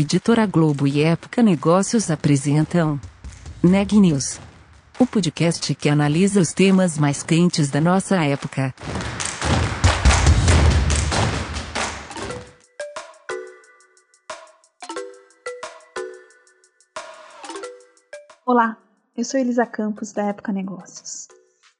Editora Globo e Época Negócios apresentam Neg News, o podcast que analisa os temas mais quentes da nossa época. Olá, eu sou Elisa Campos da Época Negócios.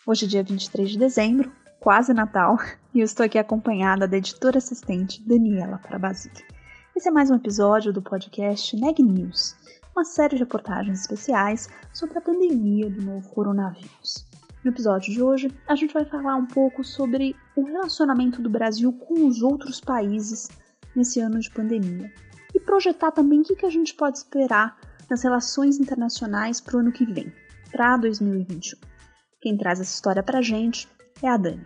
Hoje é dia 23 de dezembro, quase Natal, e eu estou aqui acompanhada da editora assistente Daniela Parabasic. Esse é mais um episódio do podcast Neg News, uma série de reportagens especiais sobre a pandemia do novo coronavírus. No episódio de hoje, a gente vai falar um pouco sobre o relacionamento do Brasil com os outros países nesse ano de pandemia e projetar também o que a gente pode esperar nas relações internacionais para o ano que vem, para 2021. Quem traz essa história para a gente é a Dani.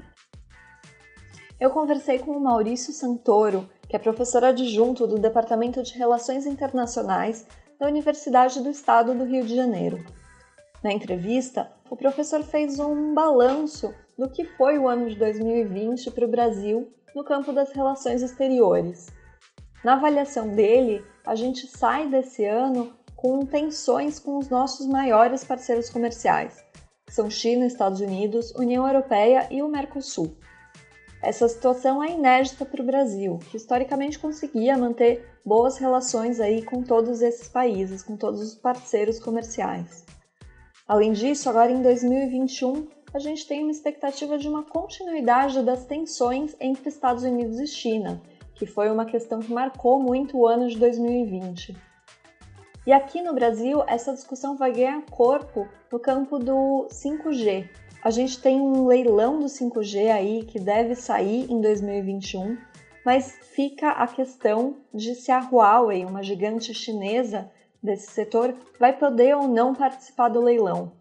Eu conversei com o Maurício Santoro, que é professor adjunto do Departamento de Relações Internacionais da Universidade do Estado do Rio de Janeiro. Na entrevista, o professor fez um balanço do que foi o ano de 2020 para o Brasil no campo das relações exteriores. Na avaliação dele, a gente sai desse ano com tensões com os nossos maiores parceiros comerciais, que são China, Estados Unidos, União Europeia e o Mercosul. Essa situação é inédita para o Brasil, que historicamente conseguia manter boas relações aí com todos esses países, com todos os parceiros comerciais. Além disso, agora em 2021, a gente tem uma expectativa de uma continuidade das tensões entre Estados Unidos e China, que foi uma questão que marcou muito o ano de 2020. E aqui no Brasil, essa discussão vai ganhar corpo no campo do 5G, a gente tem um leilão do 5G aí que deve sair em 2021, mas fica a questão de se a Huawei, uma gigante chinesa desse setor, vai poder ou não participar do leilão.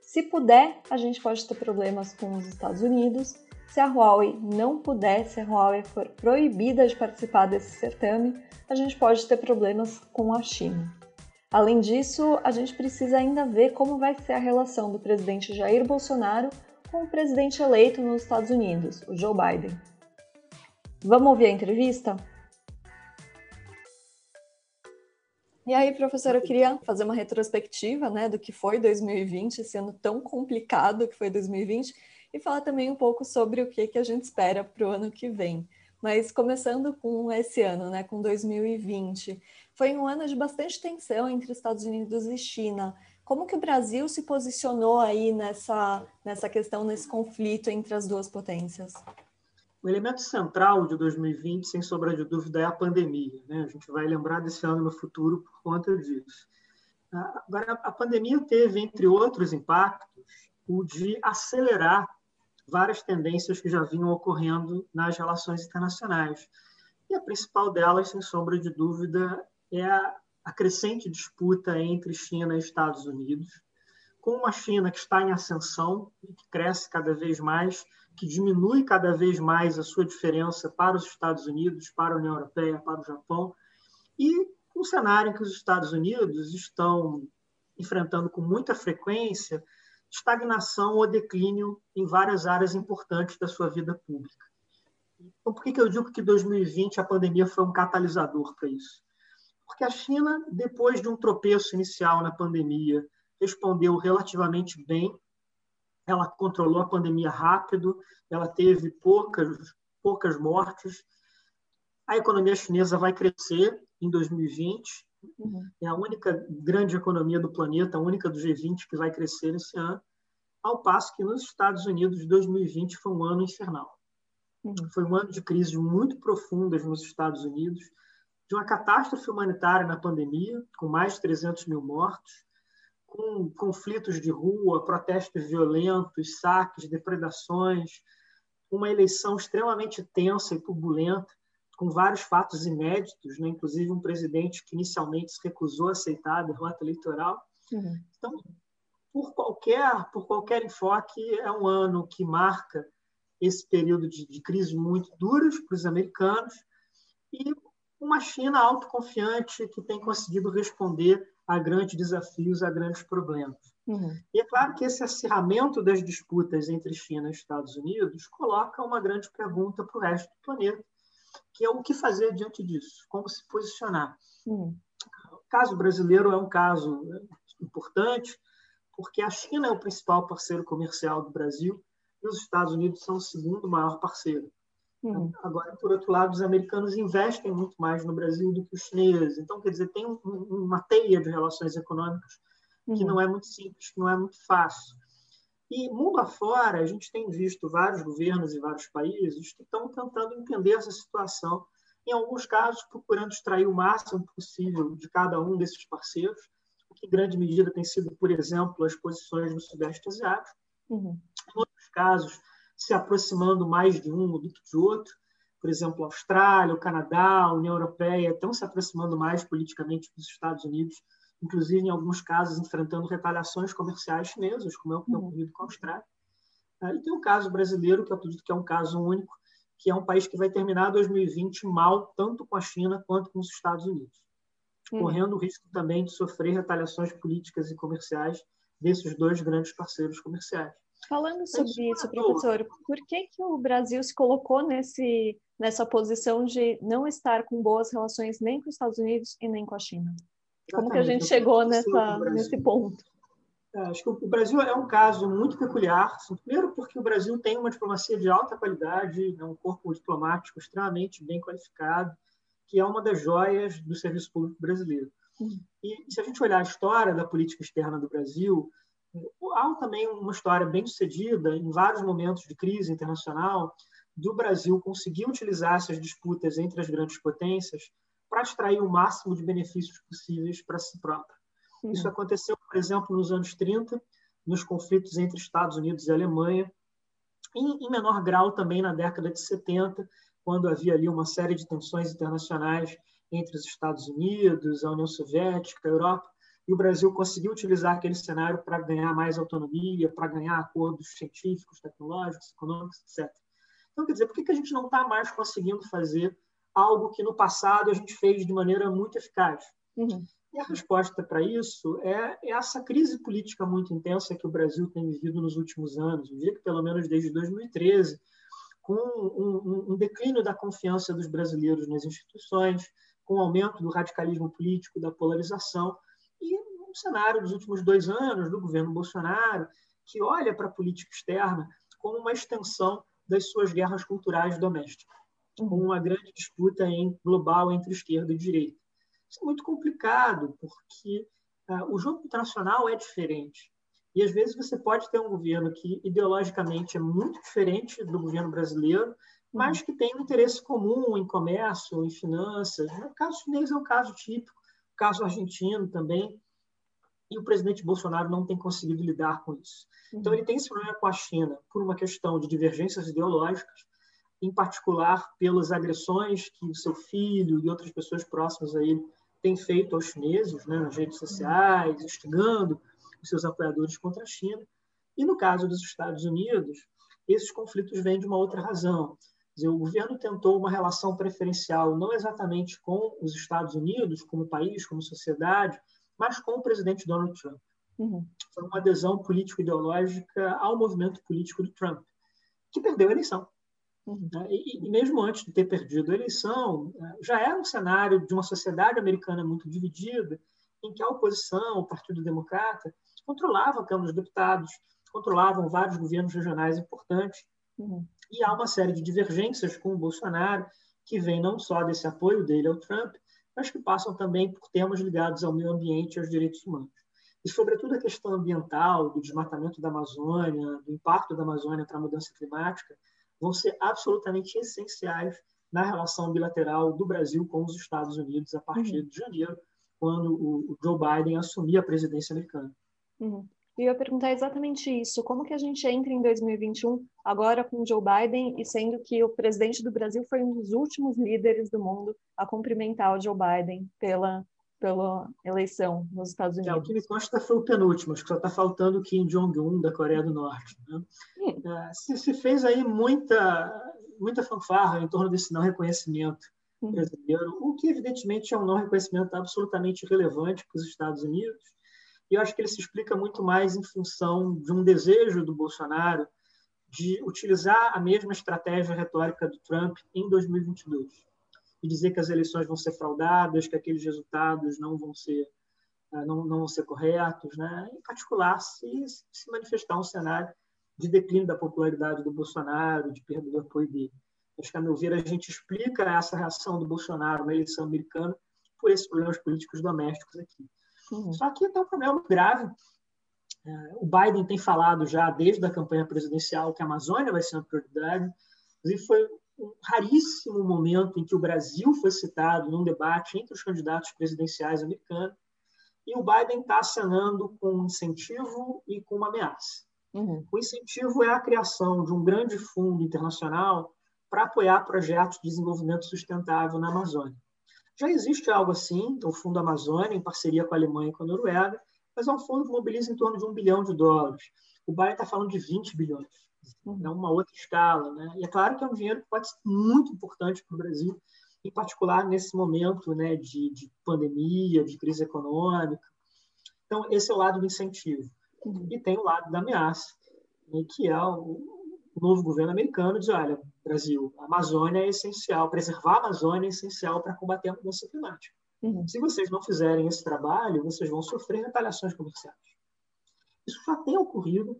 Se puder, a gente pode ter problemas com os Estados Unidos. Se a Huawei não puder, se a Huawei for proibida de participar desse certame, a gente pode ter problemas com a China. Além disso, a gente precisa ainda ver como vai ser a relação do presidente Jair Bolsonaro com o presidente eleito nos Estados Unidos, o Joe Biden. Vamos ouvir a entrevista? E aí, professor, eu queria fazer uma retrospectiva né, do que foi 2020, esse ano tão complicado que foi 2020, e falar também um pouco sobre o que, que a gente espera para o ano que vem. Mas começando com esse ano, né, com 2020, foi um ano de bastante tensão entre Estados Unidos e China. Como que o Brasil se posicionou aí nessa, nessa questão, nesse conflito entre as duas potências? O elemento central de 2020, sem sombra de dúvida, é a pandemia. Né? A gente vai lembrar desse ano no futuro por conta disso. Agora, a pandemia teve, entre outros impactos, o de acelerar várias tendências que já vinham ocorrendo nas relações internacionais. E a principal delas, sem sombra de dúvida, é a, a crescente disputa entre China e Estados Unidos, com uma China que está em ascensão que cresce cada vez mais, que diminui cada vez mais a sua diferença para os Estados Unidos, para a União Europeia, para o Japão, e um cenário em que os Estados Unidos estão enfrentando com muita frequência estagnação ou declínio em várias áreas importantes da sua vida pública. Então, por que eu digo que 2020 a pandemia foi um catalisador para isso? Porque a China, depois de um tropeço inicial na pandemia, respondeu relativamente bem. Ela controlou a pandemia rápido, ela teve poucas, poucas mortes. A economia chinesa vai crescer em 2020. Uhum. É a única grande economia do planeta, a única do G20 que vai crescer esse ano. Ao passo que nos Estados Unidos, 2020 foi um ano infernal. Uhum. Foi um ano de crises muito profundas nos Estados Unidos de uma catástrofe humanitária na pandemia, com mais de 300 mil mortos, com conflitos de rua, protestos violentos, saques, depredações, uma eleição extremamente tensa e turbulenta, com vários fatos inéditos, né? inclusive um presidente que inicialmente se recusou a aceitar a derrota eleitoral. Uhum. Então, por qualquer, por qualquer enfoque, é um ano que marca esse período de, de crises muito duras para os americanos e uma China autoconfiante que tem conseguido responder a grandes desafios, a grandes problemas. Uhum. E é claro que esse acirramento das disputas entre China e Estados Unidos coloca uma grande pergunta para o resto do planeta, que é o que fazer diante disso, como se posicionar. Uhum. O caso brasileiro é um caso né, importante, porque a China é o principal parceiro comercial do Brasil e os Estados Unidos são o segundo maior parceiro. Uhum. Agora, por outro lado, os americanos investem muito mais no Brasil do que os chineses. Então, quer dizer, tem um, uma teia de relações econômicas que uhum. não é muito simples, que não é muito fácil. E mundo afora, a gente tem visto vários governos e vários países que estão tentando entender essa situação, em alguns casos procurando extrair o máximo possível de cada um desses parceiros, o que em grande medida tem sido, por exemplo, as posições no Sudeste Asiático. Uhum. Em outros casos, se aproximando mais de um do que de outro. Por exemplo, a Austrália, o Canadá, a União Europeia estão se aproximando mais politicamente dos Estados Unidos inclusive em alguns casos enfrentando retaliações comerciais chinesas, como é o que tem uhum. ocorrido com a Austrália. Ah, e tem o caso brasileiro, que eu acredito que é um caso único, que é um país que vai terminar 2020 mal, tanto com a China quanto com os Estados Unidos, uhum. correndo o risco também de sofrer retaliações políticas e comerciais desses dois grandes parceiros comerciais. Falando sobre isso, professor, por que, que o Brasil se colocou nesse, nessa posição de não estar com boas relações nem com os Estados Unidos e nem com a China? Como que a gente chegou nessa, nesse ponto? É, acho que o Brasil é um caso muito peculiar. Assim, primeiro, porque o Brasil tem uma diplomacia de alta qualidade, né, um corpo diplomático extremamente bem qualificado, que é uma das joias do serviço público brasileiro. Uhum. E se a gente olhar a história da política externa do Brasil, há também uma história bem sucedida em vários momentos de crise internacional do Brasil conseguir utilizar essas disputas entre as grandes potências para extrair o máximo de benefícios possíveis para si próprio. Sim. Isso aconteceu, por exemplo, nos anos 30, nos conflitos entre Estados Unidos e Alemanha, e, em menor grau também na década de 70, quando havia ali uma série de tensões internacionais entre os Estados Unidos, a União Soviética, a Europa, e o Brasil conseguiu utilizar aquele cenário para ganhar mais autonomia, para ganhar acordos científicos, tecnológicos, econômicos, etc. Então, quer dizer, por que a gente não está mais conseguindo fazer algo que no passado a gente fez de maneira muito eficaz. Uhum. E a resposta para isso é essa crise política muito intensa que o Brasil tem vivido nos últimos anos, eu diria que pelo menos desde 2013, com um, um, declínio da confiança dos brasileiros nas instituições, com o aumento do radicalismo político, da polarização, um cenário dos últimos dois anos do governo Bolsonaro, que olha para a política externa como uma extensão das suas guerras culturais domésticas com uma grande disputa em, global entre esquerda e direita. Isso é muito complicado, porque uh, o jogo internacional é diferente. E às vezes você pode ter um governo que ideologicamente é muito diferente do governo brasileiro, mas que tem um interesse comum em comércio, em finanças. O caso chinês é um caso típico, o caso argentino também. E o presidente Bolsonaro não tem conseguido lidar com isso. Então, ele tem esse problema com a China por uma questão de divergências ideológicas, em particular pelas agressões que o seu filho e outras pessoas próximas a ele têm feito aos chineses né, nas redes sociais, instigando os seus apoiadores contra a China. E no caso dos Estados Unidos, esses conflitos vêm de uma outra razão. Dizer, o governo tentou uma relação preferencial não exatamente com os Estados Unidos como país, como sociedade, mas com o presidente Donald Trump. Uhum. Foi uma adesão político-ideológica ao movimento político do Trump, que perdeu a eleição. Uhum. Né? E, e, mesmo antes de ter perdido a eleição, né, já era um cenário de uma sociedade americana muito dividida, em que a oposição, o Partido Democrata, controlava a Câmara dos Deputados, controlavam vários governos regionais importantes. Uhum. E há uma série de divergências com o Bolsonaro, que vem não só desse apoio dele ao Trump, mas que passam também por temas ligados ao meio ambiente e aos direitos humanos. E, sobretudo, a questão ambiental, do desmatamento da Amazônia, do impacto da Amazônia para a mudança climática, vão ser absolutamente essenciais na relação bilateral do Brasil com os Estados Unidos a partir uhum. de janeiro, quando o Joe Biden assumir a presidência americana. Uhum. E eu ia perguntar exatamente isso. Como que a gente entra em 2021 agora com Joe Biden e sendo que o presidente do Brasil foi um dos últimos líderes do mundo a cumprimentar o Joe Biden pela pela eleição nos Estados Unidos. É, o que me consta foi o penúltimo, acho que só está faltando o Kim Jong-un da Coreia do Norte. Né? É, se, se, fez aí muita, muita fanfarra em torno desse não reconhecimento hum. brasileiro, o que evidentemente é um não reconhecimento absolutamente relevante para os Estados Unidos, e eu acho que ele se explica muito mais em função de um desejo do Bolsonaro de utilizar a mesma estratégia retórica do Trump em 2022 e dizer que as eleições vão ser fraudadas, que aqueles resultados não vão ser eh, não, não vão ser corretos, né? em particular se, se manifestar um cenário de declínio da popularidade do Bolsonaro, de perda do apoio dele. Acho que, a meu ver, a gente explica essa reação do Bolsonaro na eleição americana por esses problemas políticos domésticos aqui. Uhum. Só que tem um problema grave. É, o Biden tem falado já desde a campanha presidencial que a Amazônia vai ser uma prioridade. Inclusive, foi um raríssimo momento em que o Brasil foi citado num debate entre os candidatos presidenciais americanos. E o Biden está acenando com um incentivo e com uma ameaça. Uhum. O incentivo é a criação de um grande fundo internacional para apoiar projetos de desenvolvimento sustentável na Amazônia. Já existe algo assim, o Fundo Amazônia, em parceria com a Alemanha e com a Noruega, mas é um fundo que mobiliza em torno de um bilhão de dólares. O Biden está falando de 20 bilhões, é uma outra escala. Né? E é claro que é um dinheiro que pode ser muito importante para o Brasil, em particular nesse momento né, de, de pandemia, de crise econômica. Então, esse é o lado do incentivo. Uhum. E tem o lado da ameaça, né, que é o, o novo governo americano diz: olha, Brasil, a Amazônia é essencial, preservar a Amazônia é essencial para combater a mudança climática. Uhum. Se vocês não fizerem esse trabalho, vocês vão sofrer retaliações comerciais. Isso já tem ocorrido.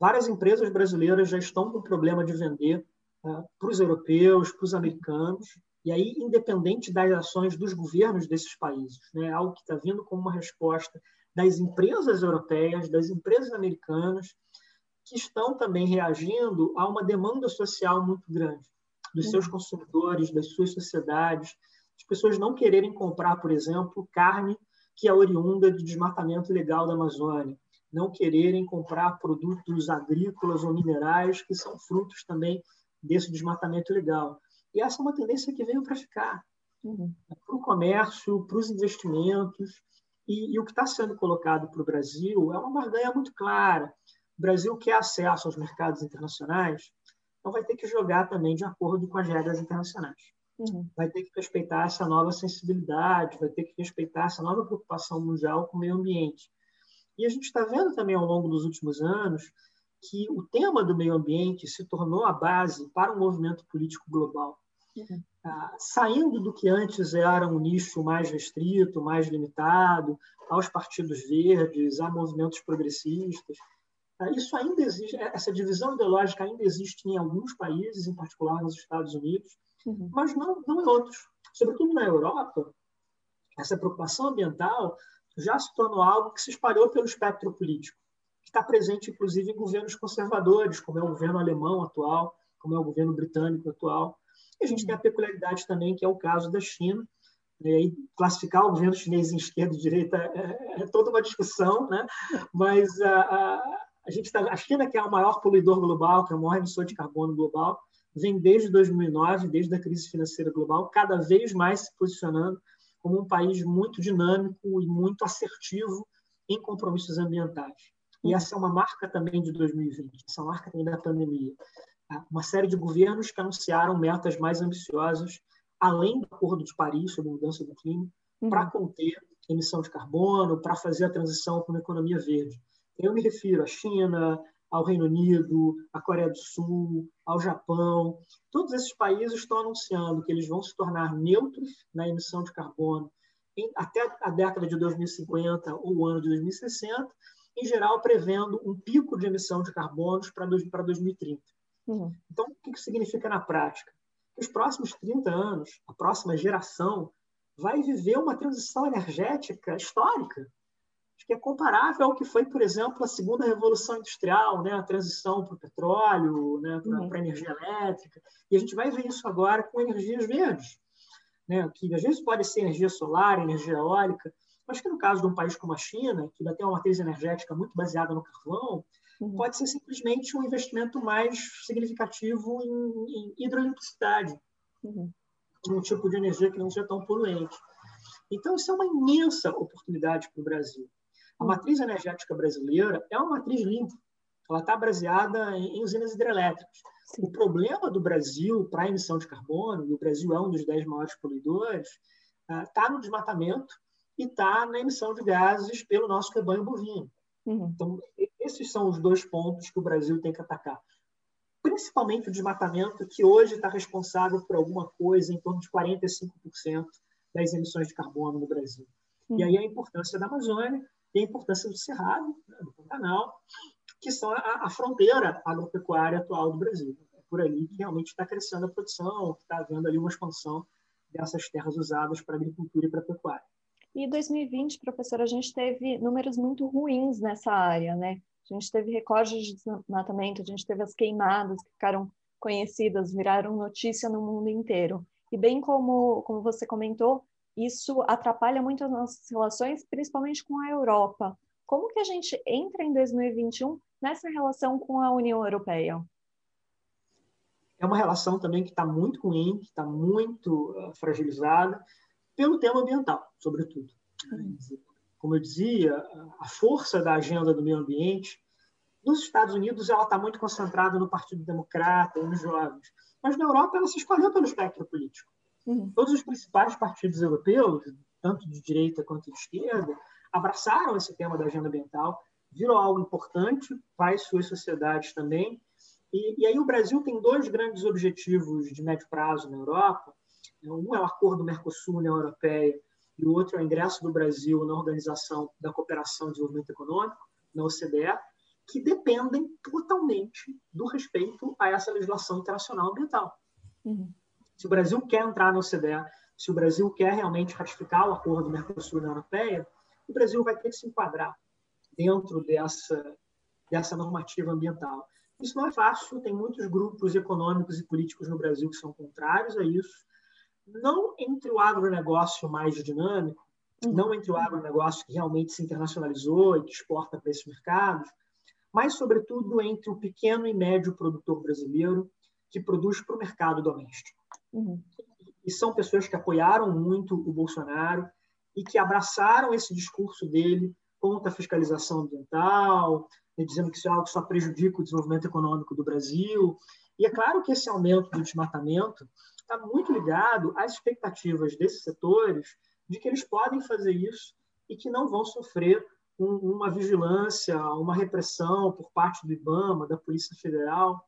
Várias empresas brasileiras já estão com problema de vender uh, para os europeus, para os americanos, e aí, independente das ações dos governos desses países, né, algo que está vindo como uma resposta das empresas europeias, das empresas americanas, que estão também reagindo a uma demanda social muito grande dos seus consumidores, das suas sociedades, as pessoas não quererem comprar, por exemplo, carne que é oriunda de desmatamento ilegal da Amazônia, não quererem comprar produtos agrícolas ou minerais que são frutos também desse desmatamento ilegal. E essa é uma tendência que veio para ficar. Uhum. Para o comércio, para os investimentos. E, e o que está sendo colocado para o Brasil é uma barganha muito clara. O Brasil quer acesso aos mercados internacionais, então vai ter que jogar também de acordo com as regras internacionais. Uhum. Vai ter que respeitar essa nova sensibilidade, vai ter que respeitar essa nova preocupação mundial com o meio ambiente. E a gente está vendo também ao longo dos últimos anos que o tema do meio ambiente se tornou a base para um movimento político global. Uhum. Ah, saindo do que antes era um nicho mais restrito, mais limitado, aos partidos verdes, a movimentos progressistas? Isso ainda existe, é, essa divisão ideológica ainda existe em alguns países, em particular nos Estados Unidos, uhum. mas não, não em outros. Sobretudo na Europa, essa preocupação ambiental já se tornou algo que se espalhou pelo espectro político, que está presente, inclusive, em governos conservadores, como é o governo alemão atual, como é o governo britânico atual. E a gente tem a peculiaridade também, que é o caso da China. E classificar o governo chinês em esquerda e direita é, é toda uma discussão, né? mas a, a a gente tá, a China, que é o maior poluidor global, que é o maior emissor de carbono global, vem desde 2009, desde a crise financeira global, cada vez mais se posicionando como um país muito dinâmico e muito assertivo em compromissos ambientais. E essa é uma marca também de 2020, essa marca também da pandemia. Uma série de governos que anunciaram metas mais ambiciosas, além do Acordo de Paris sobre mudança do clima, uhum. para conter emissão de carbono, para fazer a transição para uma economia verde. Eu me refiro à China, ao Reino Unido, à Coreia do Sul, ao Japão. Todos esses países estão anunciando que eles vão se tornar neutros na emissão de carbono em, até a década de 2050 ou o ano de 2060, em geral prevendo um pico de emissão de carbonos para 2030. Uhum. Então, o que isso significa na prática? Que os próximos 30 anos, a próxima geração, vai viver uma transição energética histórica que é comparável ao que foi, por exemplo, a segunda revolução industrial, né? a transição para o petróleo, né? para uhum. a energia elétrica. E a gente vai ver isso agora com energias verdes, né? que às vezes pode ser energia solar, energia eólica, mas que no caso de um país como a China, que ainda tem uma matriz energética muito baseada no carvão, uhum. pode ser simplesmente um investimento mais significativo em, em hidroeletricidade, uhum. um tipo de energia que não seja tão poluente. Então, isso é uma imensa oportunidade para o Brasil. A matriz energética brasileira é uma matriz limpa. Ela está baseada em usinas hidrelétricas. Sim. O problema do Brasil para a emissão de carbono, e o Brasil é um dos dez maiores poluidores, está ah, no desmatamento e está na emissão de gases pelo nosso rebanho bovino. Uhum. Então, esses são os dois pontos que o Brasil tem que atacar. principalmente o desmatamento, que hoje está responsável por alguma coisa em torno de 45% das emissões de carbono no Brasil. E aí a importância da Amazônia a importância do Cerrado, né, do Pantanal, que são a, a, fronteira agropecuária atual do Brasil. É por ali que realmente está crescendo a produção, que está havendo ali uma expansão dessas terras usadas para agricultura e para pecuária. E 2020, professor, a gente teve números muito ruins nessa área, né? A gente teve recordes de desmatamento, a gente teve as queimadas que ficaram conhecidas, viraram notícia no mundo inteiro. E bem como, como você comentou, isso atrapalha muito as nossas relações, principalmente com a Europa. Como que a gente entra em 2021 nessa relação com a União Europeia? É uma relação também que está muito ruim, que está muito uh, fragilizada pelo tema ambiental, sobretudo. Uhum. Como eu dizia, a força da agenda do meio ambiente nos Estados Unidos ela está muito concentrada no Partido Democrata e nos jovens, mas na Europa ela se espalhou pelo espectro político. Uhum. Todos os principais partidos europeus, tanto de direita quanto de esquerda, abraçaram esse tema da agenda ambiental, virou algo importante para as suas sociedades também. E, e, aí o Brasil tem dois grandes objetivos de médio prazo na Europa. Um é o acordo Mercosul-União Europeia e o outro é o ingresso do Brasil na Organização da Cooperação e Desenvolvimento Econômico, na OCDE, que dependem totalmente do respeito a essa legislação internacional ambiental. Uhum. Se o Brasil quer entrar na OCDE, se o Brasil quer realmente ratificar o acordo Mercosul-União Europeia, o Brasil vai ter que se enquadrar dentro dessa, dessa normativa ambiental. Isso não é fácil, tem muitos grupos econômicos e políticos no Brasil que são contrários a isso. Não entre o agronegócio mais dinâmico, uhum. não entre o agronegócio que realmente se internacionalizou e que exporta para esses mercados, mas, sobretudo, entre o pequeno e médio produtor brasileiro que produz para o mercado doméstico. Uhum. E são pessoas que apoiaram muito o Bolsonaro e que abraçaram esse discurso dele contra a fiscalização ambiental, né, dizendo que isso é algo que só prejudica o desenvolvimento econômico do Brasil. E é claro que esse aumento do desmatamento está muito ligado às expectativas desses setores de que eles podem fazer isso e que não vão sofrer um, uma vigilância, uma repressão por parte do IBAMA, da Polícia Federal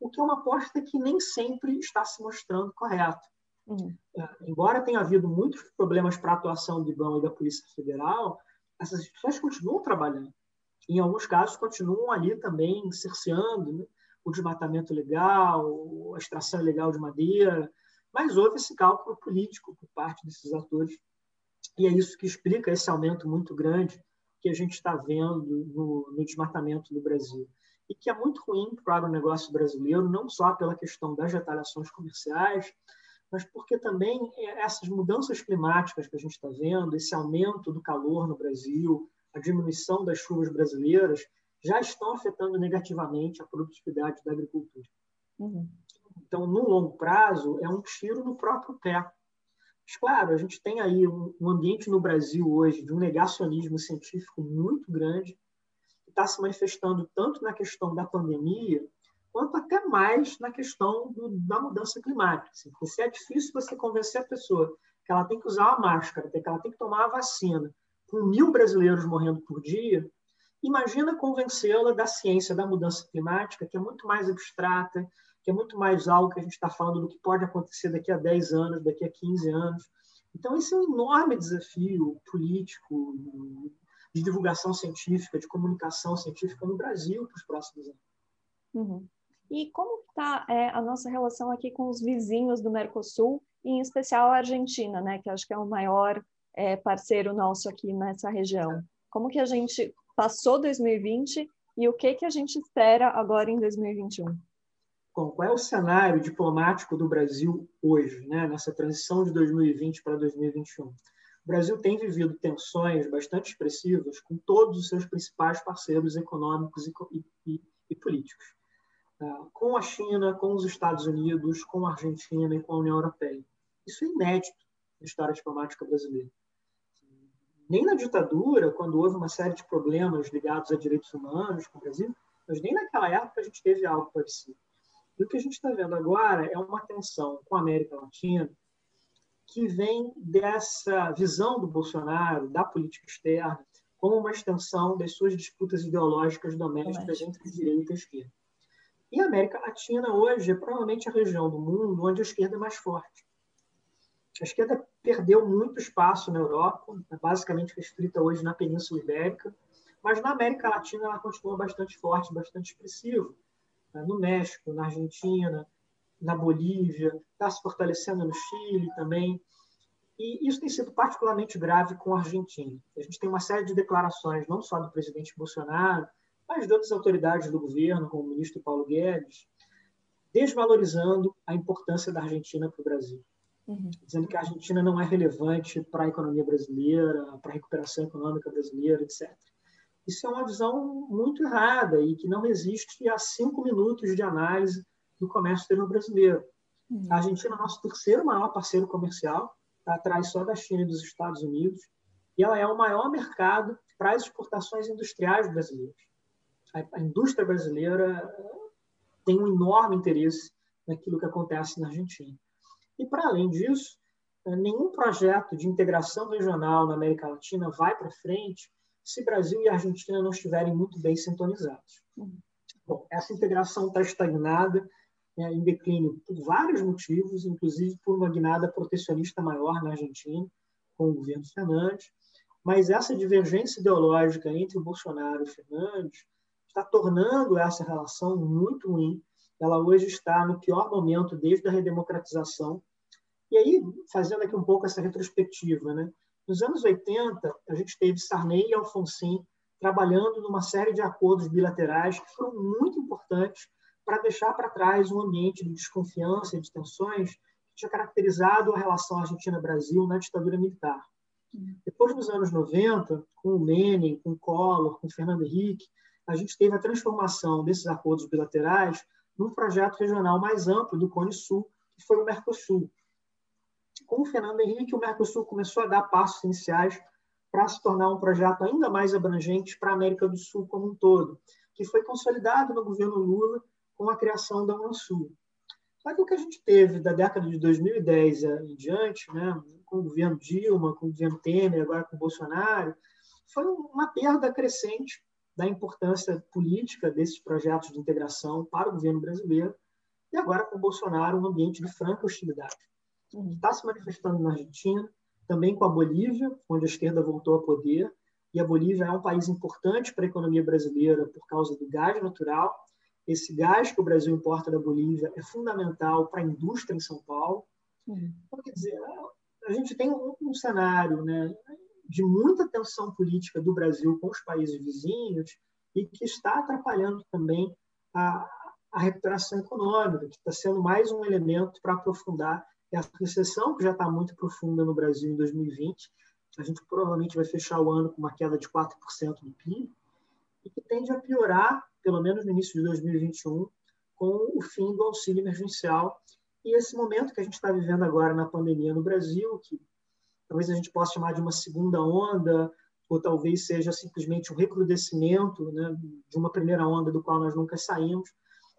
o que é uma aposta que nem sempre está se mostrando correta. Uhum. É, embora tenha havido muitos problemas para a atuação do IBAN e da Polícia Federal, essas instituições continuam trabalhando. Em alguns casos, continuam ali também cerceando né, o desmatamento legal, a extração ilegal de madeira, mas houve esse cálculo político por parte desses atores. E é isso que explica esse aumento muito grande que a gente está vendo no, no desmatamento no Brasil e que é muito ruim para o agronegócio brasileiro, não só pela questão das retaliações comerciais, mas porque também essas mudanças climáticas que a gente está vendo, esse aumento do calor no Brasil, a diminuição das chuvas brasileiras, já estão afetando negativamente a produtividade da agricultura. Uhum. Então, no longo prazo, é um tiro no próprio pé. Mas, claro, a gente tem aí um ambiente no Brasil hoje de um negacionismo científico muito grande, está se manifestando tanto na questão da pandemia, quanto até mais na questão do, da mudança climática. Assim, porque se é difícil você convencer a pessoa que ela tem que usar a máscara, que ela tem que tomar a vacina, com mil brasileiros morrendo por dia, imagina convencê-la da ciência da mudança climática, que é muito mais abstrata, que é muito mais algo que a gente está falando do que pode acontecer daqui a 10 anos, daqui a 15 anos. Então, esse é um enorme desafio político, de divulgação científica, de comunicação científica no Brasil para os próximos anos. Uhum. E como está é, a nossa relação aqui com os vizinhos do Mercosul, em especial a Argentina, né, que acho que é o maior é, parceiro nosso aqui nessa região? Como que a gente passou 2020 e o que que a gente espera agora em 2021? Bom, qual é o cenário diplomático do Brasil hoje, né, nessa transição de 2020 para 2021? O Brasil tem vivido tensões bastante expressivas com todos os seus principais parceiros econômicos e, e, e políticos. Uh, com a China, com os Estados Unidos, com a Argentina e com a União Europeia. Isso é inédito na história diplomática brasileira. Nem na ditadura, quando houve uma série de problemas ligados a direitos humanos com o Brasil, mas nem naquela época a gente teve algo parecido. E o que a gente está vendo agora é uma tensão com a América Latina, que vem dessa visão do Bolsonaro, da política externa, como uma extensão das suas disputas ideológicas domésticas entre direita e esquerda. E a América Latina hoje é provavelmente a região do mundo onde a esquerda é mais forte. A esquerda perdeu muito espaço na Europa, é basicamente restrita hoje na Península Ibérica, mas na América Latina ela continua bastante forte, bastante expressiva. Né? No México, na Argentina, na Bolívia, está se fortalecendo no Chile também. E isso tem sido particularmente grave com a Argentina. A gente tem uma série de declarações, não só do presidente Bolsonaro, mas de outras autoridades do governo, como o ministro Paulo Guedes, desvalorizando a importância da Argentina para o Brasil. Uhum. Dizendo que a Argentina não é relevante para a economia brasileira, para a recuperação econômica brasileira, etc. Isso é uma visão muito errada e que não resiste a cinco minutos de análise do comércio exterior brasileiro. Uhum. A Argentina é nosso terceiro maior parceiro comercial, está atrás só da China e dos Estados Unidos, e ela é o maior mercado para as exportações industriais brasileiras. A, indústria brasileira tem um enorme interesse naquilo que acontece na Argentina. E, para além disso, eh, nenhum projeto de integração regional na América Latina vai para frente se Brasil e Argentina não estiverem muito bem sintonizados. Uhum. Bom, essa integração está estagnada né, em declínio por vários motivos, inclusive por uma guinada protecionista maior na Argentina, com o governo Fernandes. Mas essa divergência ideológica entre o Bolsonaro e o Fernandes está tornando essa relação muito ruim. Ela hoje está no pior momento desde a redemocratização. E aí, fazendo aqui um pouco essa retrospectiva, né? nos anos 80, a gente teve Sarney e Alfonsin trabalhando numa série de acordos bilaterais que foram muito importantes para deixar para trás um ambiente de desconfiança e de tensões que tinha caracterizado a relação Argentina-Brasil na ditadura militar. Depois, nos anos 90, com o Lenin, com o Collor, com o Fernando Henrique, a gente teve a transformação desses acordos bilaterais num projeto regional mais amplo do Cone Sul, que foi o Mercosul. Com o Fernando Henrique, o Mercosul começou a dar passos iniciais para se tornar um projeto ainda mais abrangente para a América do Sul como um todo, que foi consolidado no governo Lula com a criação da Unasul. Só que o que a gente teve da década de 2010 em diante, né, com o governo Dilma, com o governo Temer, agora com o Bolsonaro, foi uma perda crescente da importância política desses projetos de integração para o governo brasileiro, e agora com o Bolsonaro um ambiente de franca hostilidade. Está se manifestando na Argentina, também com a Bolívia, onde a esquerda voltou ao poder, e a Bolívia é um país importante para a economia brasileira por causa do gás natural esse gás que o Brasil importa da Bolívia é fundamental para a indústria em São Paulo. Uhum. Então, quer dizer, a gente tem um, um, cenário né, de muita tensão política do Brasil com os países vizinhos e que está atrapalhando também a, a recuperação econômica, que está sendo mais um elemento para aprofundar essa recessão, que já está muito profunda no Brasil em 2020. A gente provavelmente vai fechar o ano com uma queda de 4% do PIB, e que tende a piorar pelo menos no início de 2021, com o fim do auxílio emergencial e esse momento que a gente está vivendo agora na pandemia no Brasil, que talvez a gente possa chamar de uma segunda onda, ou talvez seja simplesmente um recrudescimento né, de uma primeira onda do qual nós nunca saímos.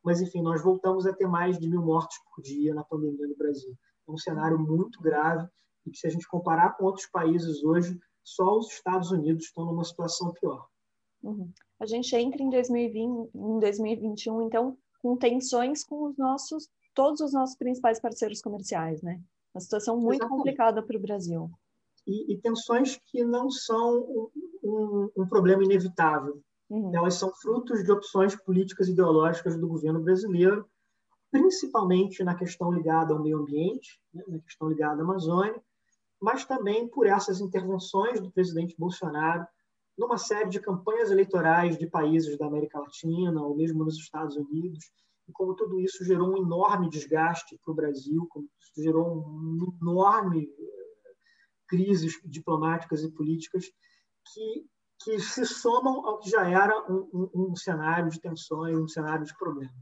Mas, enfim, nós voltamos a ter mais de mil mortes por dia na pandemia no Brasil. É um cenário muito grave e que, se a gente comparar com outros países hoje, só os Estados Unidos estão numa situação pior. Uhum a gente entra em 2020, em 2021, então, com tensões com os nossos, todos os nossos principais parceiros comerciais, né? Uma situação muito Exatamente. complicada para o Brasil. E, e, tensões que não são um, um, problema inevitável. Uhum. Elas são frutos de opções políticas e ideológicas do governo brasileiro, principalmente na questão ligada ao meio ambiente, né, na questão ligada à Amazônia, mas também por essas intervenções do presidente Bolsonaro numa série de campanhas eleitorais de países da América Latina, ou mesmo nos Estados Unidos, e como tudo isso gerou um enorme desgaste para o Brasil, como isso gerou um enorme eh, crises diplomáticas e políticas que, que se somam ao que já era um, um, um cenário de tensões, um cenário de problemas.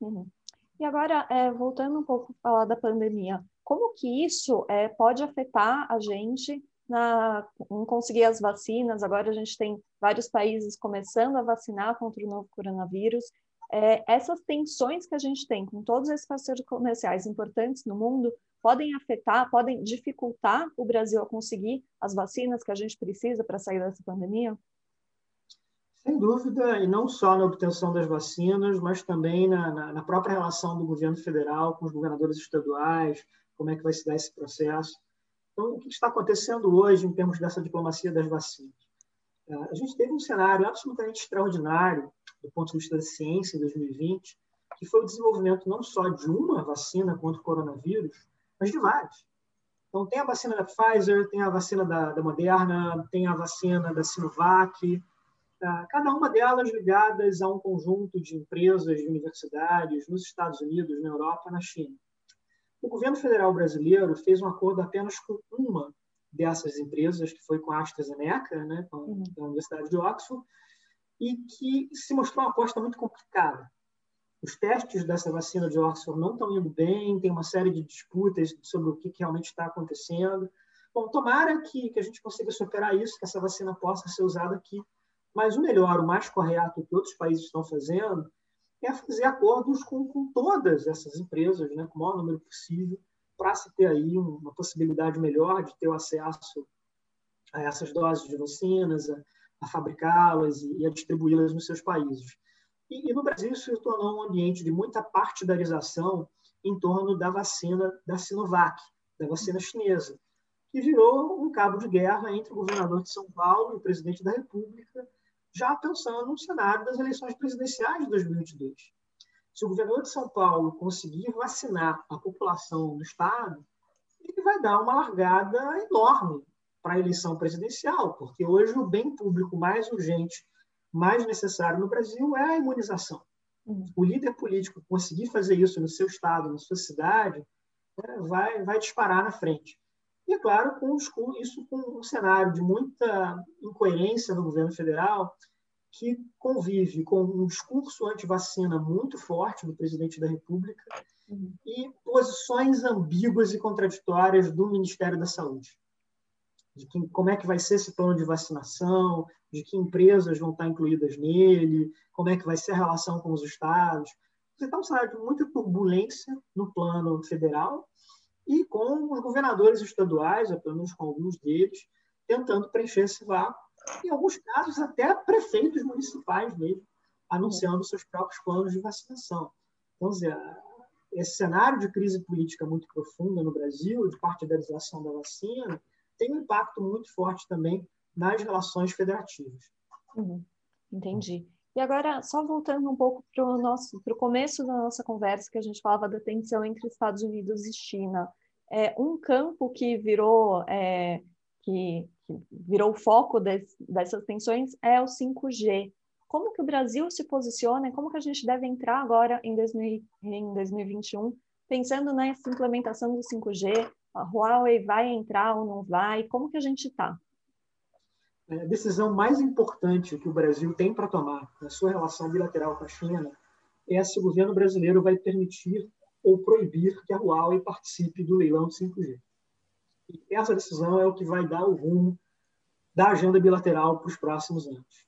Uhum. E agora, é, voltando um pouco a falar da pandemia, como que isso é, pode afetar a gente na, em conseguir as vacinas. Agora a gente tem vários países começando a vacinar contra o novo coronavírus. É, essas tensões que a gente tem com todos esses parceiros comerciais importantes no mundo podem afetar, podem dificultar o Brasil a conseguir as vacinas que a gente precisa para sair dessa pandemia? Sem dúvida, e não só na obtenção das vacinas, mas também na, na, na, própria relação do governo federal com os governadores estaduais, como é que vai se dar esse processo. Então, o que está acontecendo hoje em termos dessa diplomacia das vacinas? É, a gente teve um cenário absolutamente extraordinário do ponto de vista da ciência em 2020, que foi o desenvolvimento não só de uma vacina contra o coronavírus, mas de várias. Então, tem a vacina da Pfizer, tem a vacina da, da Moderna, tem a vacina da Sinovac, Tá? cada uma delas ligadas a um conjunto de empresas, de universidades nos Estados Unidos, na Europa, na China. O governo federal brasileiro fez um acordo apenas com uma dessas empresas, que foi com a AstraZeneca, né, com a uhum. Universidade de Oxford, e que se mostrou uma aposta muito complicada. Os testes dessa vacina de Oxford não estão indo bem, tem uma série de disputas sobre o que realmente está acontecendo. Bom, tomara que, que a gente consiga superar isso, que essa vacina possa ser usada aqui mas o melhor, o mais correto que outros países estão fazendo é fazer acordos com, com todas essas empresas, né, com o maior número possível, para se ter aí uma possibilidade melhor de ter o acesso a essas doses de vacinas, a, a fabricá-las e, e, a distribuí-las nos seus países. E, e, no Brasil isso se tornou um ambiente de muita partidarização em torno da vacina da Sinovac, da vacina chinesa, que virou um cabo de guerra entre o governador de São Paulo e o presidente da República, já pensando no cenário das eleições presidenciais de 2022. Se o governador de São Paulo conseguir vacinar a população do Estado, ele vai dar uma largada enorme para a eleição presidencial, porque hoje o bem público mais urgente, mais necessário no Brasil é a imunização. Uhum. O líder político conseguir fazer isso no seu estado, na sua cidade, né, vai, vai disparar na frente. E, é claro, com isso com um cenário de muita incoerência no governo federal, que convive com um discurso anti-vacina muito forte do presidente da República uhum. e posições ambíguas e contraditórias do Ministério da Saúde. De que, como é que vai ser esse plano de vacinação, de que empresas vão estar incluídas nele, como é que vai ser a relação com os estados. Você está um cenário de muita turbulência no plano federal e com os governadores estaduais, ou pelo menos com alguns deles, tentando preencher esse vácuo. Em alguns casos, até prefeitos municipais mesmo, anunciando seus próprios planos de vacinação. Então, esse cenário de crise política muito profunda no Brasil, de partidarização da vacina, tem um impacto muito forte também nas relações federativas. Uhum. Entendi. E agora, só voltando um pouco para o nosso, para o começo da nossa conversa, que a gente falava da tensão entre Estados Unidos e China, é um campo que virou é, que, que, virou foco des, dessas tensões é o 5G. Como que o Brasil se posiciona como que a gente deve entrar agora em, 2000, em 2021 pensando nessa implementação do 5G? A Huawei vai entrar ou não vai? Como que a gente está? a decisão mais importante que o Brasil tem para tomar na sua relação bilateral com a China é se o governo brasileiro vai permitir ou proibir que a Huawei participe do leilão de 5G. E essa decisão é o que vai dar o rumo da agenda bilateral para os próximos anos.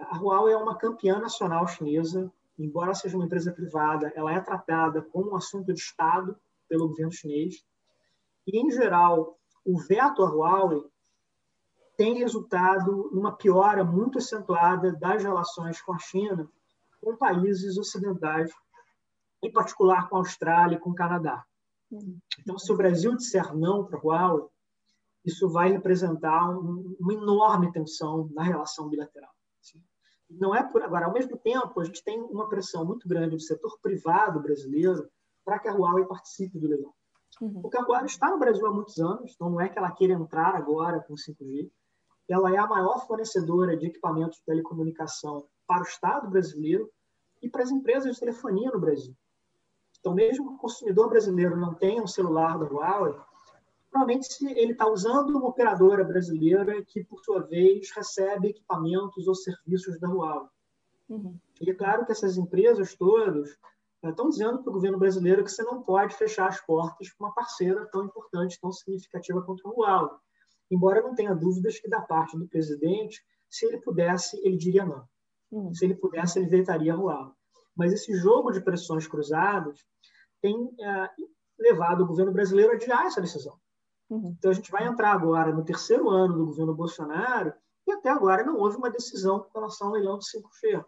A Huawei é uma campeã nacional chinesa, embora seja uma empresa privada, ela é tratada como um assunto de Estado pelo governo chinês. E, em geral, o veto à Huawei tem resultado numa piora muito acentuada das relações com a China com países ocidentais, em particular com a Austrália e com o Canadá. Então, se o Brasil disser não para a Huawei, isso vai representar um, uma enorme tensão na relação bilateral. Não é por agora, ao mesmo tempo, a gente tem uma pressão muito grande do setor privado brasileiro para que a Huawei participe do leilão. Uhum. Porque a Huawei está no Brasil há muitos anos, então não é que ela queira entrar agora com 5G, ela é a maior fornecedora de equipamentos de telecomunicação para o Estado brasileiro e para as empresas de telefonia no Brasil. Então, mesmo que o consumidor brasileiro não tenha um celular da Huawei, provavelmente ele está usando uma operadora brasileira que, por sua vez, recebe equipamentos ou serviços da Huawei. Uhum. E é claro que essas empresas todas estão dizendo para o governo brasileiro que você não pode fechar as portas para uma parceira tão importante, tão significativa quanto a Huawei embora não tenha dúvidas que da parte do presidente, se ele pudesse, ele diria não. Hum. Se ele pudesse, ele vetaria a Huawei. Mas esse jogo de pressões cruzadas tem é, levado o governo brasileiro a adiar essa decisão. Uhum. Então, a gente vai entrar agora no terceiro ano do governo Bolsonaro e até agora não houve uma decisão com relação ao leilão do 5G.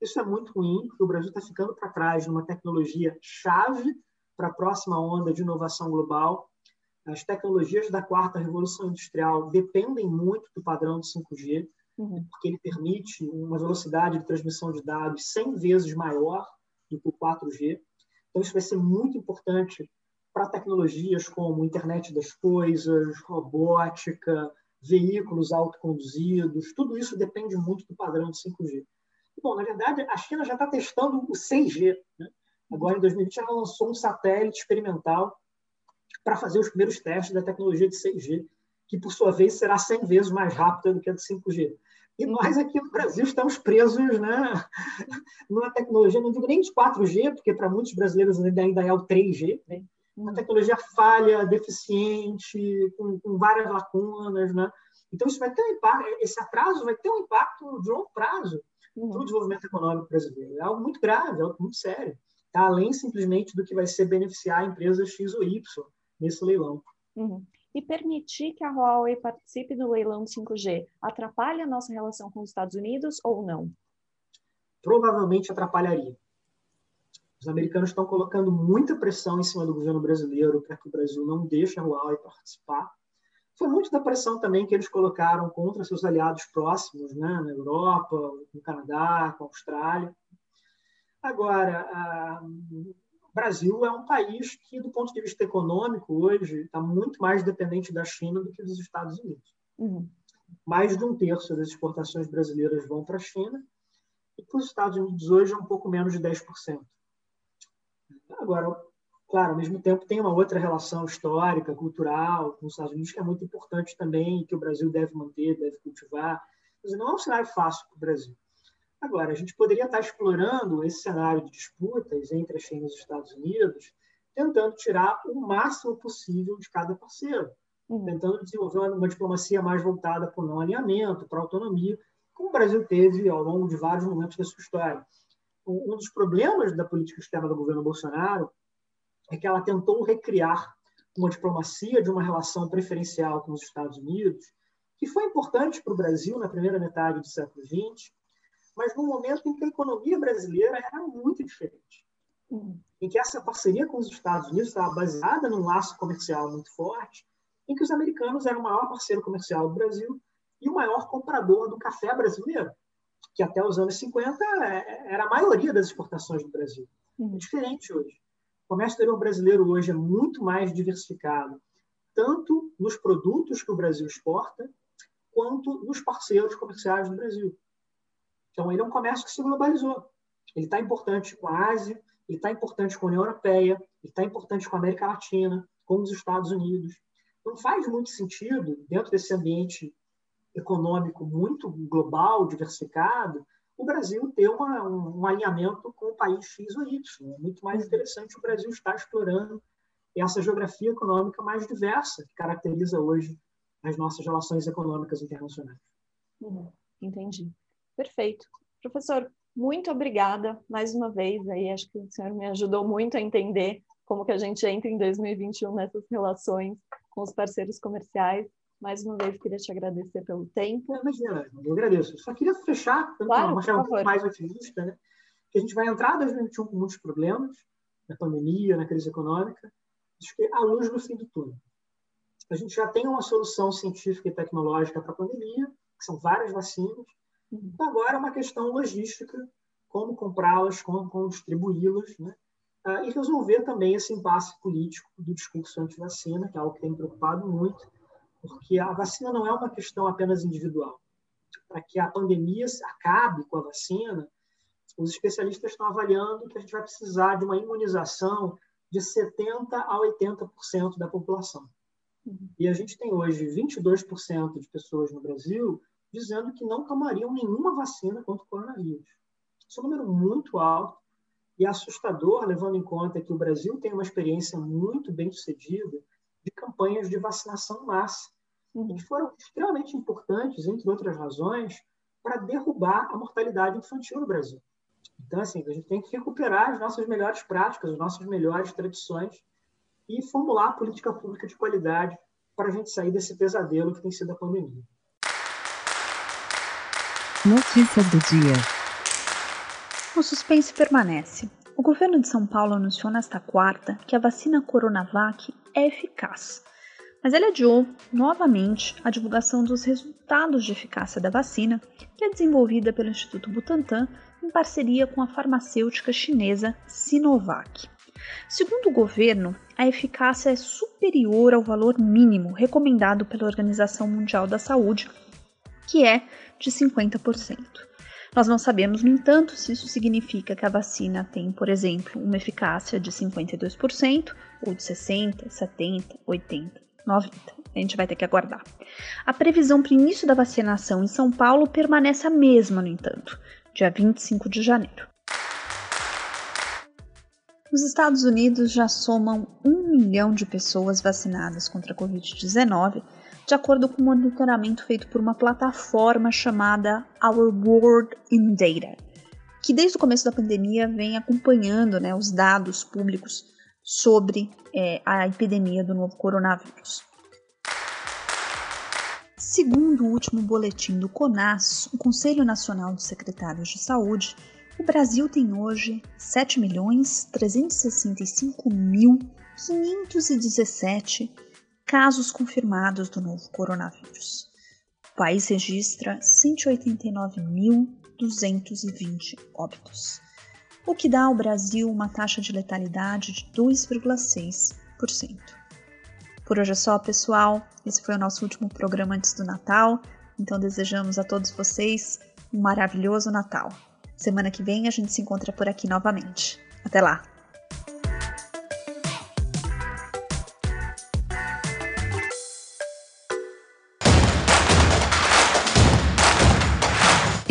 Isso é muito ruim, porque o Brasil está ficando para trás numa tecnologia chave para a próxima onda de inovação global. As tecnologias da quarta revolução industrial dependem muito do padrão do 5G, uhum. porque ele permite uma velocidade de transmissão de dados 100 vezes maior do que o 4G. Então, isso vai ser muito importante para tecnologias como internet das coisas, robótica, veículos autoconduzidos. Tudo isso depende muito do padrão do 5G. Bom, na verdade, a China já está testando o 6G. Né? Agora, em 2020, ela lançou um satélite experimental para fazer os primeiros testes da tecnologia de 6G, que, por sua vez, será 100 vezes mais rápida do que a de 5G. E nós aqui no Brasil estamos presos né, numa tecnologia, não digo nem de 4G, porque para muitos brasileiros ainda é o 3G, né? uma tecnologia falha, deficiente, com, com várias lacunas. Né? Então, isso vai ter um impacto, esse atraso vai ter um impacto de longo prazo uhum. para o desenvolvimento econômico brasileiro. É algo muito grave, é algo muito sério. Tá? Além simplesmente do que vai ser beneficiar a empresa X ou Y nesse leilão. Uhum. E permitir que a Huawei participe do leilão 5G atrapalha a nossa relação com os Estados Unidos ou não? Provavelmente atrapalharia. Os americanos estão colocando muita pressão em cima do governo brasileiro para que o Brasil não deixe a Huawei participar foi muito da pressão também que eles colocaram contra seus aliados próximos, né, na Europa, no Canadá, com a Austrália. Agora, o Brasil é um país que, do ponto de vista econômico, hoje está muito mais dependente da China do que dos Estados Unidos. Uhum. Mais de um terço das exportações brasileiras vão para a China, e para os Estados Unidos hoje é um pouco menos de 10%. Agora, Claro, ao mesmo tempo tem uma outra relação histórica, cultural com os Estados Unidos que é muito importante também, que o Brasil deve manter, deve cultivar. Mas não é um cenário fácil para o Brasil. Agora, a gente poderia estar explorando esse cenário de disputas entre a China e os Estados Unidos, tentando tirar o máximo possível de cada parceiro, uhum. tentando desenvolver uma, uma diplomacia mais voltada para o não alinhamento, para a autonomia, como o Brasil teve ao longo de vários momentos da sua história. Um dos problemas da política externa do governo Bolsonaro é que ela tentou recriar uma diplomacia de uma relação preferencial com os Estados Unidos, que foi importante para o Brasil na primeira metade do século XX, mas num momento em que a economia brasileira era muito diferente. Uhum. Em que essa parceria com os Estados Unidos estava baseada num laço comercial muito forte, em que os americanos eram o maior parceiro comercial do Brasil e o maior comprador do café brasileiro, que até os anos 50 é, era a maioria das exportações do Brasil. Uhum. É diferente hoje. O comércio exterior brasileiro hoje é muito mais diversificado, tanto nos produtos que o Brasil exporta, quanto nos parceiros comerciais do Brasil. Então, ele é um comércio que se globalizou. Ele está importante com a Ásia, ele está importante com a União Europeia, ele está importante com a América Latina, com os Estados Unidos. Não faz muito sentido, dentro desse ambiente econômico muito global, diversificado, o Brasil ter uma, um, um, alinhamento com o país X ou Y. É muito mais interessante o Brasil estar explorando essa geografia econômica mais diversa que caracteriza hoje as nossas relações econômicas internacionais. Uhum, entendi. Perfeito. Professor, muito obrigada mais uma vez. Aí acho que o senhor me ajudou muito a entender como que a gente entra em 2021 nessas relações com os parceiros comerciais. Mais uma vez, queria te agradecer pelo tempo. Imagina, eu agradeço. Só queria fechar, claro, uma chave um pouco mais otimista, né? que a gente vai entrar em 2021 com muitos problemas, na pandemia, na crise econômica, acho que a luz no fim do túnel. A gente já tem uma solução científica e tecnológica para a pandemia, que são várias vacinas. Então, agora é uma questão logística, como comprá-las, como, como distribuí-las, né? Ah, e resolver também esse impasse político do discurso anti-vacina, que é algo que tem me preocupado muito, porque a vacina não é uma questão apenas individual. Para que a pandemia acabe com a vacina, os especialistas estão avaliando que a gente vai precisar de uma imunização de 70% a 80% da população. Uhum. E a gente tem hoje 22% de pessoas no Brasil dizendo que não tomariam nenhuma vacina contra o coronavírus. Isso é um número muito alto e assustador, levando em conta que o Brasil tem uma experiência muito bem sucedida de campanhas de vacinação massa, uhum. que foram extremamente importantes, entre outras razões, para derrubar a mortalidade infantil no Brasil. Então, assim, a gente tem que recuperar as nossas melhores práticas, as nossas melhores tradições e formular política pública de qualidade para a gente sair desse pesadelo que tem sido a pandemia. Notícias do dia. O suspense permanece. O governo de São Paulo anunciou nesta quarta que a vacina Coronavac é eficaz. Mas ele adiou novamente a divulgação dos resultados de eficácia da vacina, que é desenvolvida pelo Instituto Butantan em parceria com a farmacêutica chinesa Sinovac. Segundo o governo, a eficácia é superior ao valor mínimo recomendado pela Organização Mundial da Saúde, que é de 50%. Nós não sabemos, no entanto, se isso significa que a vacina tem, por exemplo, uma eficácia de 52% ou de 60%, 70%, 80%, 90%. A gente vai ter que aguardar. A previsão para o início da vacinação em São Paulo permanece a mesma, no entanto, dia 25 de janeiro. Os Estados Unidos já somam um milhão de pessoas vacinadas contra a Covid-19 de acordo com um monitoramento feito por uma plataforma chamada Our World in Data, que desde o começo da pandemia vem acompanhando né, os dados públicos sobre é, a epidemia do novo coronavírus. Segundo o último boletim do CONAS, o Conselho Nacional dos Secretários de Saúde, o Brasil tem hoje 7.365.517 casos confirmados do novo coronavírus. O país registra 189.220 óbitos, o que dá ao Brasil uma taxa de letalidade de 2,6%. Por hoje é só, pessoal. Esse foi o nosso último programa antes do Natal, então desejamos a todos vocês um maravilhoso Natal. Semana que vem a gente se encontra por aqui novamente. Até lá!